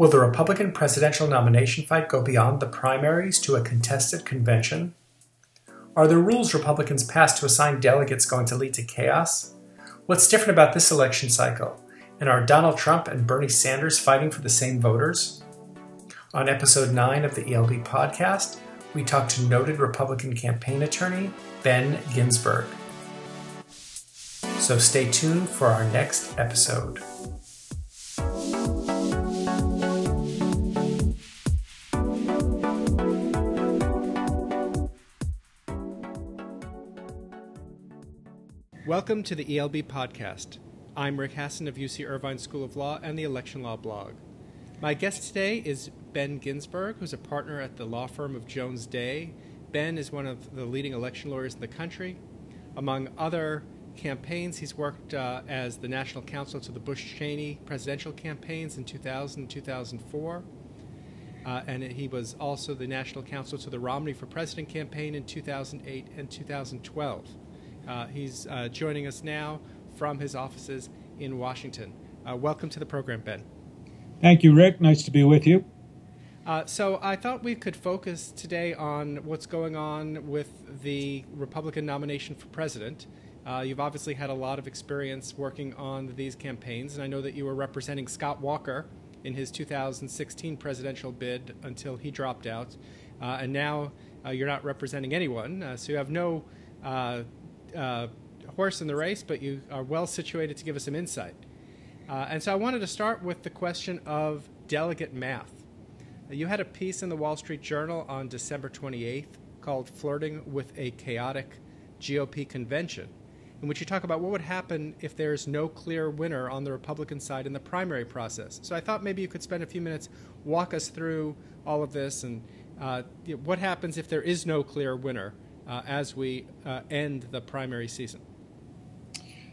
Will the Republican presidential nomination fight go beyond the primaries to a contested convention? Are the rules Republicans passed to assign delegates going to lead to chaos? What's different about this election cycle? And are Donald Trump and Bernie Sanders fighting for the same voters? On episode 9 of the ELB podcast, we talk to noted Republican campaign attorney Ben Ginsberg. So stay tuned for our next episode. Welcome to the ELB podcast. I'm Rick Hasen of UC Irvine School of Law and the Election Law blog. My guest today is Ben Ginsberg, who's a partner at the law firm of Jones Day. Ben is one of the leading election lawyers in the country. Among other campaigns, he's worked uh, as the national counsel to the Bush Cheney presidential campaigns in 2000 and 2004. Uh, and he was also the national counsel to the Romney for President campaign in 2008 and 2012. Uh, he's uh, joining us now from his offices in Washington. Uh, welcome to the program, Ben. Thank you, Rick. Nice to be with you. Uh, so I thought we could focus today on what's going on with the Republican nomination for president. Uh, you've obviously had a lot of experience working on these campaigns, and I know that you were representing Scott Walker in his 2016 presidential bid until he dropped out. Uh, and now uh, you're not representing anyone, uh, so you have no uh, horse in the race, but you are well situated to give us some insight. Uh, and so I wanted to start with the question of delegate math. You had a piece in the Wall Street Journal on December 28th called Flirting with a Chaotic GOP Convention, in which you talk about what would happen if there's no clear winner on the Republican side in the primary process. So I thought maybe you could spend a few minutes, walk us through all of this and uh, what happens if there is no clear winner uh, as we uh, end the primary season?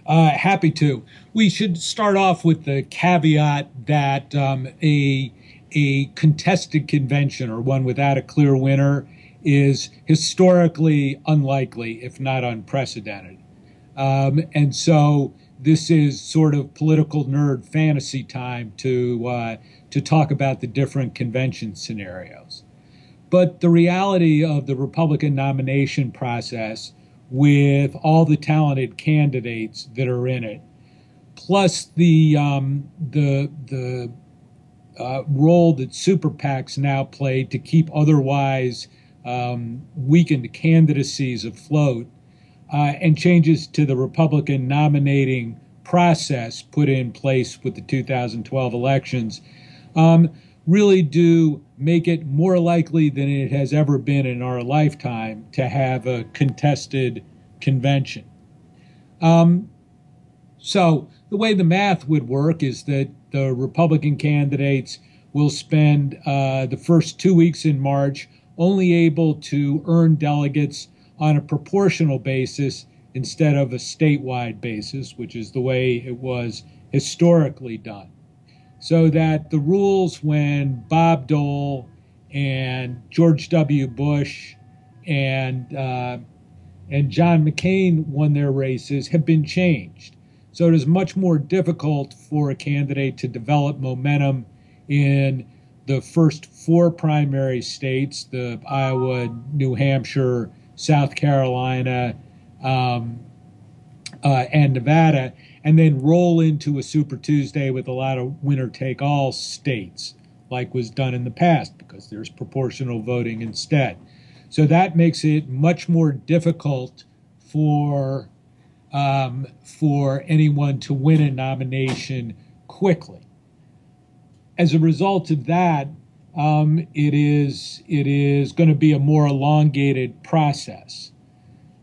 Uh, happy to. We should start off with the caveat that um, a a contested convention or one without a clear winner is historically unlikely, if not unprecedented. Um, and so this is sort of political nerd fantasy time to uh, to talk about the different convention scenarios. But the reality of the Republican nomination process, with all the talented candidates that are in it, plus the um, the the uh, role that super PACs now play to keep otherwise um, weakened candidacies afloat, uh, and changes to the Republican nominating process put in place with the 2012 elections, um, really do make it more likely than it has ever been in our lifetime to have a contested convention. Um, so, the way the math would work is that the Republican candidates will spend uh, the first two weeks in March only able to earn delegates on a proportional basis instead of a statewide basis, which is the way it was historically done so that the rules when Bob Dole and George W. Bush and uh, and John McCain won their races have been changed. So it is much more difficult for a candidate to develop momentum in the first four primary states the Iowa, New Hampshire, South Carolina, um, uh, and Nevada and then roll into a Super Tuesday with a lot of winner take all states, like was done in the past, because there's proportional voting instead. So that makes it much more difficult for um, for anyone to win a nomination quickly. As a result of that, um, it is it is going to be a more elongated process.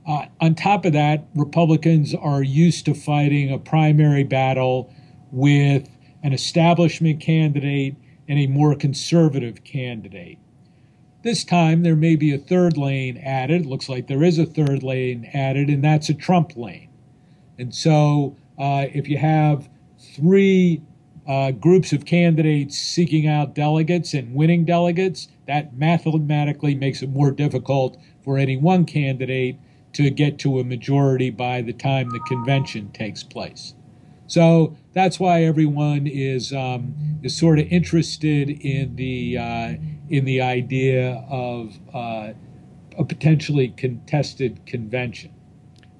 Uh, on top of that, Republicans are used to fighting a primary battle with an establishment candidate and a more conservative candidate. This time, there may be a third lane added. It looks like there is a third lane added, and that's a Trump lane. And so, uh, if you have three uh, groups of candidates seeking out delegates and winning delegates, that mathematically makes it more difficult for any one candidate to get to a majority by the time the convention takes place. So that's why everyone is um, is sort of interested in the uh, in the idea of uh, a potentially contested convention.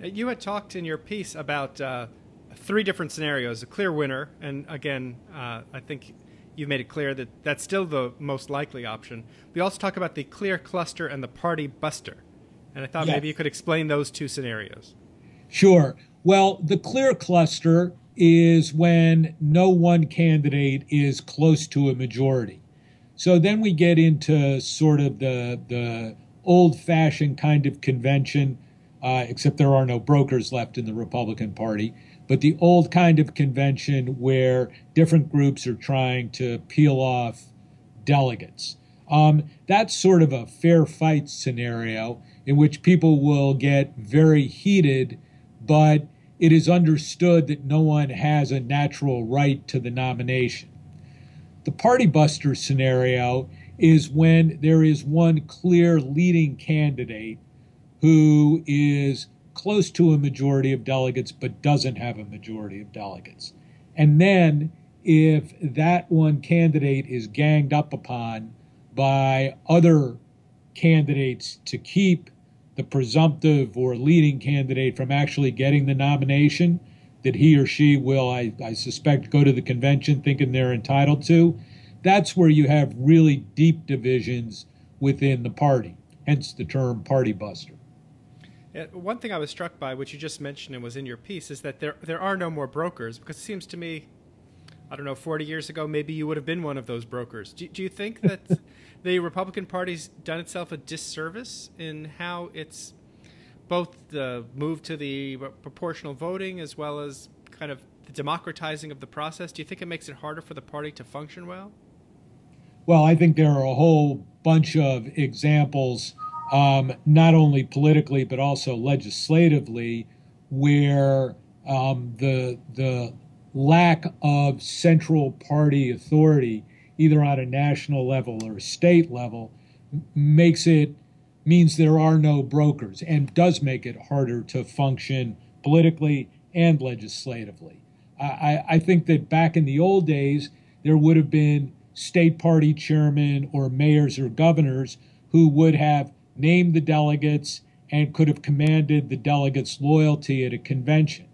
Uh, you had talked in your piece about uh, three different scenarios: a clear winner, and again, uh, I think you've made it clear that that's still the most likely option. We also talk about the clear cluster and the party buster, and I thought yes. maybe you could explain those two scenarios. Sure. Well, the clear cluster is when no one candidate is close to a majority. So then we get into sort of the the old fashioned kind of convention, uh, except there are no brokers left in the Republican Party, but the old kind of convention where different groups are trying to peel off delegates. Um, that's sort of a fair fight scenario in which people will get very heated, but it is understood that no one has a natural right to the nomination. The party buster scenario is when there is one clear leading candidate who is close to a majority of delegates but doesn't have a majority of delegates. And then if that one candidate is ganged up upon by other candidates to keep the presumptive or leading candidate from actually getting the nomination that he or she will, I, I suspect, go to the convention thinking they're entitled to, that's where you have really deep divisions within the party, hence the term party buster. One thing I was struck by, which you just mentioned and was in your piece, is that there there are no more brokers because it seems to me, I don't know, 40 years ago, maybe you would have been one of those brokers. Do, do you think that the Republican Party's done itself a disservice in how it's both the move to the proportional voting as well as kind of the democratizing of the process? Do you think it makes it harder for the party to function well? Well, I think there are a whole bunch of examples, um, not only politically but also legislatively, where um, the the lack of central party authority, either on a national level or state level, makes it means there are no brokers and does make it harder to function politically and legislatively. I, I think that back in the old days, there would have been state party chairmen or mayors or governors who would have named the delegates and could have commanded the delegates' loyalty at a convention.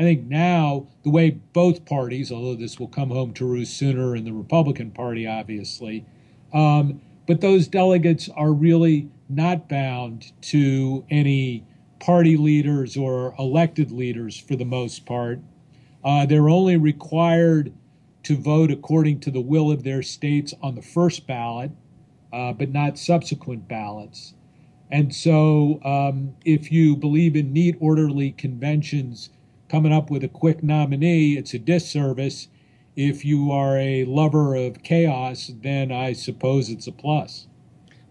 I think now, the way both parties, although this will come home to roost sooner in the Republican Party, obviously, um, but those delegates are really not bound to any party leaders or elected leaders for the most part. Uh, they're only required to vote according to the will of their states on the first ballot, uh, but not subsequent ballots. And so, um, if you believe in neat, orderly conventions coming up with a quick nominee, it's a disservice. If you are a lover of chaos, then I suppose it's a plus.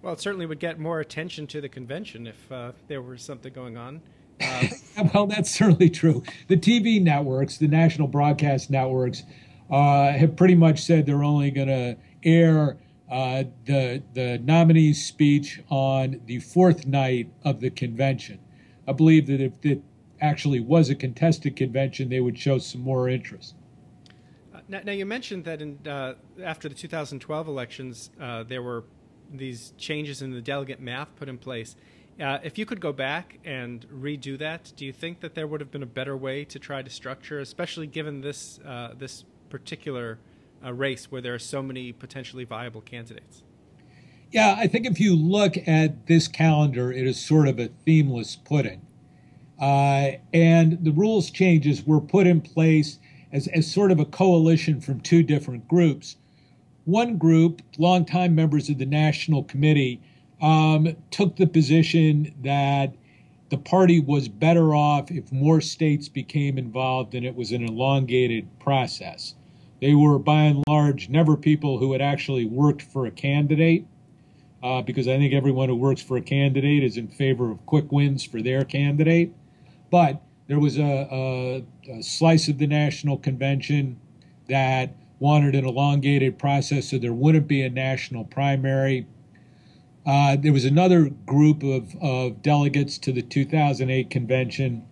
Well, it certainly would get more attention to the convention if uh, there was something going on. Uh, well, that's certainly true. The TV networks, the national broadcast networks, uh, have pretty much said they're only going to air uh, the the nominee's speech on the fourth night of the convention. I believe that if it actually was a contested convention, they would show some more interest. Uh, now, now, you mentioned that in, uh, after the 2012 elections, uh, there were these changes in the delegate math put in place. Uh, if you could go back and redo that, do you think that there would have been a better way to try to structure, especially given this uh, this particular uh, race where there are so many potentially viable candidates? Yeah, I think if you look at this calendar, it is sort of a themeless pudding. Uh, and the rules changes were put in place as, as sort of a coalition from two different groups. One group, longtime members of the National Committee, um, took the position that the party was better off if more states became involved and it was an elongated process. They were by and large never people who had actually worked for a candidate, uh, because I think everyone who works for a candidate is in favor of quick wins for their candidate. But there was a, a, a slice of the national convention that wanted an elongated process so there wouldn't be a national primary. Uh, there was another group of, of delegates to the 2008 convention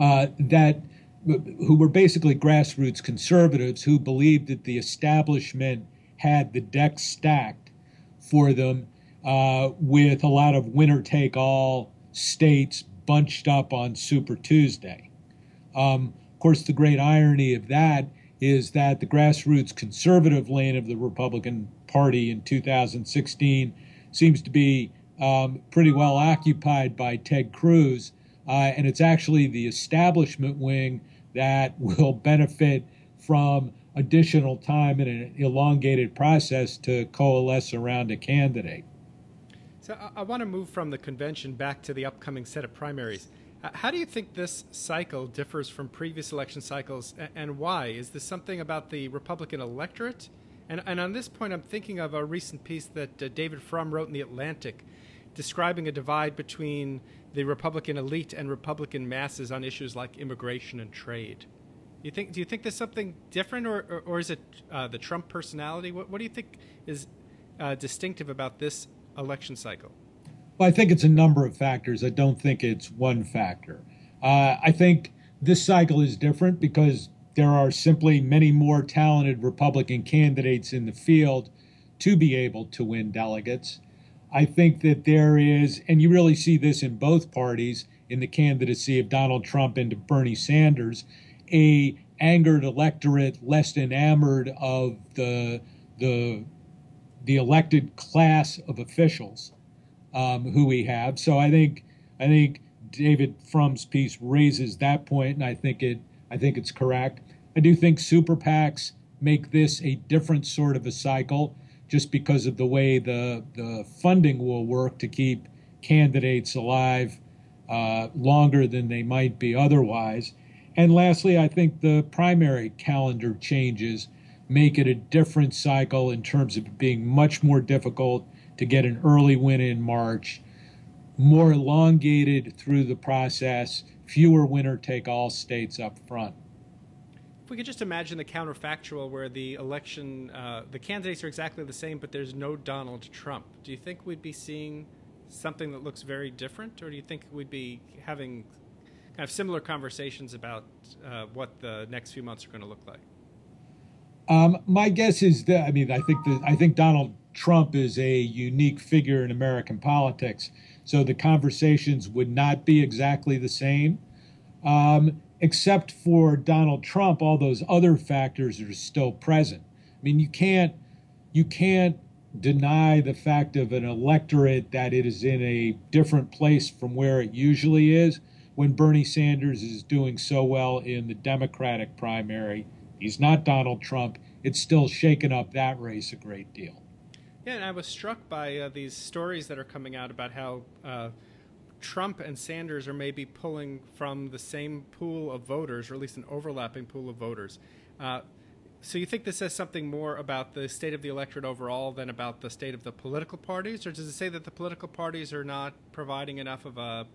uh, that who were basically grassroots conservatives who believed that the establishment had the deck stacked for them uh, with a lot of winner take all states bunched up on Super Tuesday. Um, of course, the great irony of that is that the grassroots conservative lane of the Republican Party in 2016 seems to be um, pretty well occupied by Ted Cruz, uh, and it's actually the establishment wing that will benefit from additional time in an elongated process to coalesce around a candidate. So I, want to move from the convention back to the upcoming set of primaries. Uh, how do you think this cycle differs from previous election cycles, and, and why? Is this something about the Republican electorate? And, and, on this point, I'm thinking of a recent piece that uh, David Frum wrote in The Atlantic describing a divide between the Republican elite and Republican masses on issues like immigration and trade. You think? Do you think there's something different, or, or, or is it uh, the Trump personality? What, what, do you think is uh, distinctive about this election cycle? Well, I think it's a number of factors. I don't think it's one factor. Uh, I think this cycle is different because there are simply many more talented Republican candidates in the field to be able to win delegates. I think that there is, and you really see this in both parties, in the candidacy of Donald Trump and Bernie Sanders, a angered electorate less enamored of the the the elected class of officials um, who we have. So I think I think David Frum's piece raises that point, and I think it I think it's correct. I do think super PACs make this a different sort of a cycle, just because of the way the the funding will work to keep candidates alive uh, longer than they might be otherwise. And lastly, I think the primary calendar changes make it a different cycle in terms of being much more difficult to get an early win in March, more elongated through the process, fewer winner take all states up front. If we could just imagine the counterfactual where the election, uh, the candidates are exactly the same, but there's no Donald Trump, do you think we'd be seeing something that looks very different, or do you think we'd be having kind of similar conversations about uh, what the next few months are going to look like? Um, my guess is that I mean I think that I think Donald Trump is a unique figure in American politics, so the conversations would not be exactly the same. Um, except for Donald Trump, all those other factors are still present. I mean, you can't you can't deny the fact of an electorate that it is in a different place from where it usually is when Bernie Sanders is doing so well in the Democratic primary He's not Donald Trump. It's still shaken up that race a great deal. Yeah, and I was struck by uh, these stories that are coming out about how uh, Trump and Sanders are maybe pulling from the same pool of voters, or at least an overlapping pool of voters. Uh, so you think this says something more about the state of the electorate overall than about the state of the political parties, or does it say that the political parties are not providing enough of a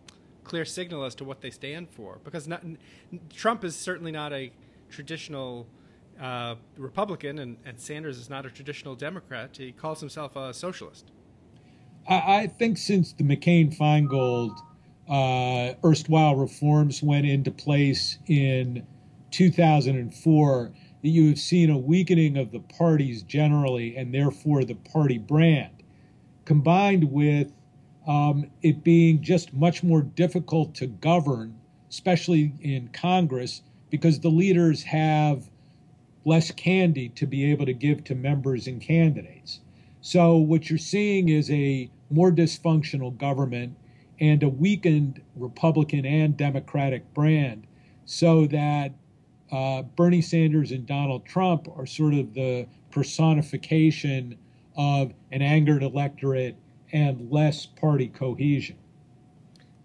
clear signal as to what they stand for? Because not, Trump is certainly not a traditional uh, Republican, and, and, Sanders is not a traditional Democrat. He calls himself a socialist. I, I think since the McCain Feingold uh, erstwhile reforms went into place in 2004, that you have seen a weakening of the parties generally, and therefore the party brand, combined with um, it being just much more difficult to govern, especially in Congress because the leaders have less candy to be able to give to members and candidates. So, what you're seeing is a more dysfunctional government and a weakened Republican and Democratic brand, so that uh, Bernie Sanders and Donald Trump are sort of the personification of an angered electorate and less party cohesion.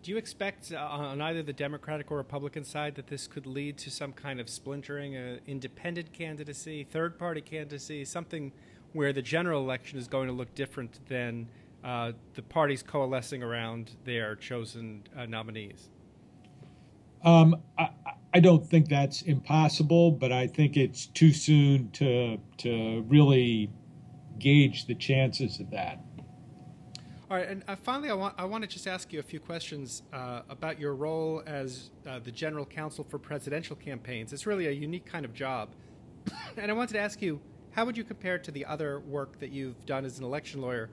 Do you expect uh, on either the Democratic or Republican side that this could lead to some kind of splintering, uh, independent candidacy, third party candidacy, something where the general election is going to look different than uh, the parties coalescing around their chosen uh, nominees? Um, I, I, don't think that's impossible, but I think it's too soon to to really gauge the chances of that. All right, and uh, finally, I want I want to just ask you a few questions uh, about your role as uh, the general counsel for presidential campaigns. It's really a unique kind of job, and I wanted to ask you, how would you compare it to the other work that you've done as an election lawyer,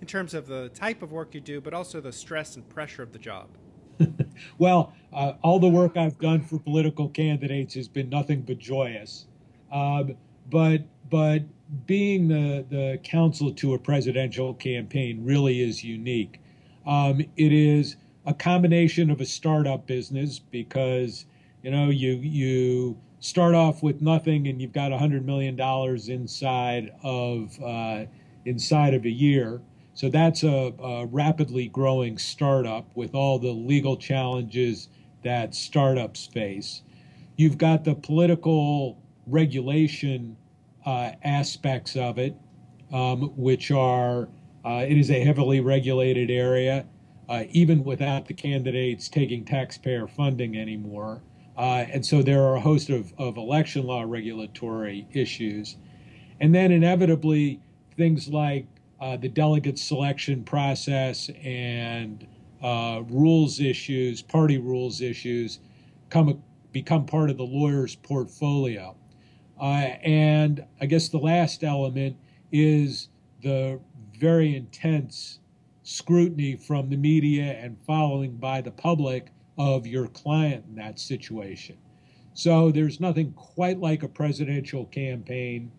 in terms of the type of work you do, but also the stress and pressure of the job? well, uh, all the work I've done for political candidates has been nothing but joyous, um, but but being the, the counsel to a presidential campaign really is unique. Um, it is a combination of a startup business because you know you you start off with nothing and you've got hundred million dollars inside of uh, inside of a year. So that's a, a rapidly growing startup with all the legal challenges that startups face. You've got the political regulation uh, aspects of it, um, which are uh, it is a heavily regulated area, uh, even without the candidates taking taxpayer funding anymore. Uh, and so there are a host of, of election law regulatory issues. And then inevitably, things like uh, the delegate selection process and rules issues, party rules issues, come become part of the lawyer's portfolio. Uh, and I guess the last element is the very intense scrutiny from the media and following by the public of your client in that situation. So there's nothing quite like a presidential campaign,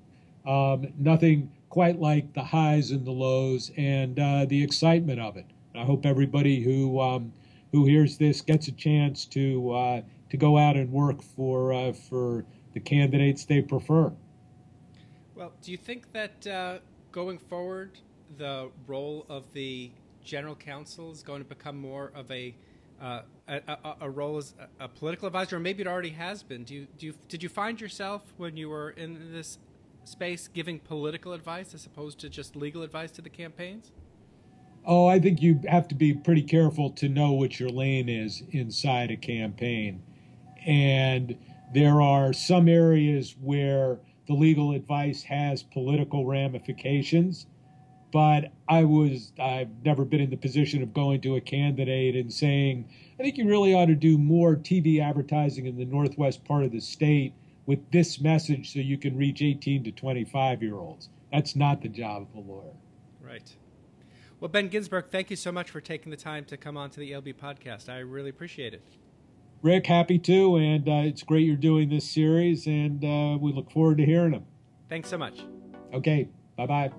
um, nothing quite like the highs and the lows and uh, the excitement of it. I hope everybody who um, who hears this gets a chance to uh, to go out and work for uh, for the candidates they prefer. Well, do you think that uh, going forward, the role of the general counsel is going to become more of a uh, a, a, a, role as a, political advisor, or maybe it already has been. Do you, do you, did you find yourself when you were in this space giving political advice as opposed to just legal advice to the campaigns? Oh, I think you have to be pretty careful to know what your lane is inside a campaign. And there are some areas where the legal advice has political ramifications, but I was I've never been in the position of going to a candidate and saying, I think you really ought to do more TV advertising in the northwest part of the state with this message so you can reach 18 to 25 year olds. That's not the job of a lawyer. Right. Well, Ben Ginsberg, thank you so much for taking the time to come on to the ELB podcast. I really appreciate it. Rick, happy to, and uh, it's great you're doing this series, and uh, we look forward to hearing them. Thanks so much. Okay, bye bye.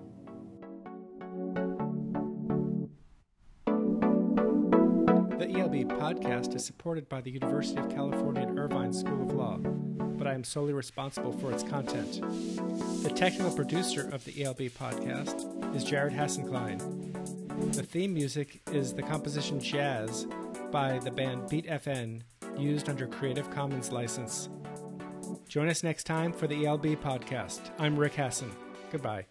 The ELB podcast is supported by the University of California at Irvine School of Law, but I am solely responsible for its content. The technical producer of the ELB podcast is Jared Hassenklein. The theme music is the composition Jazz by the band Beat FN used under Creative Commons license. Join us next time for the ELB podcast. I'm Rick Hasen. Goodbye.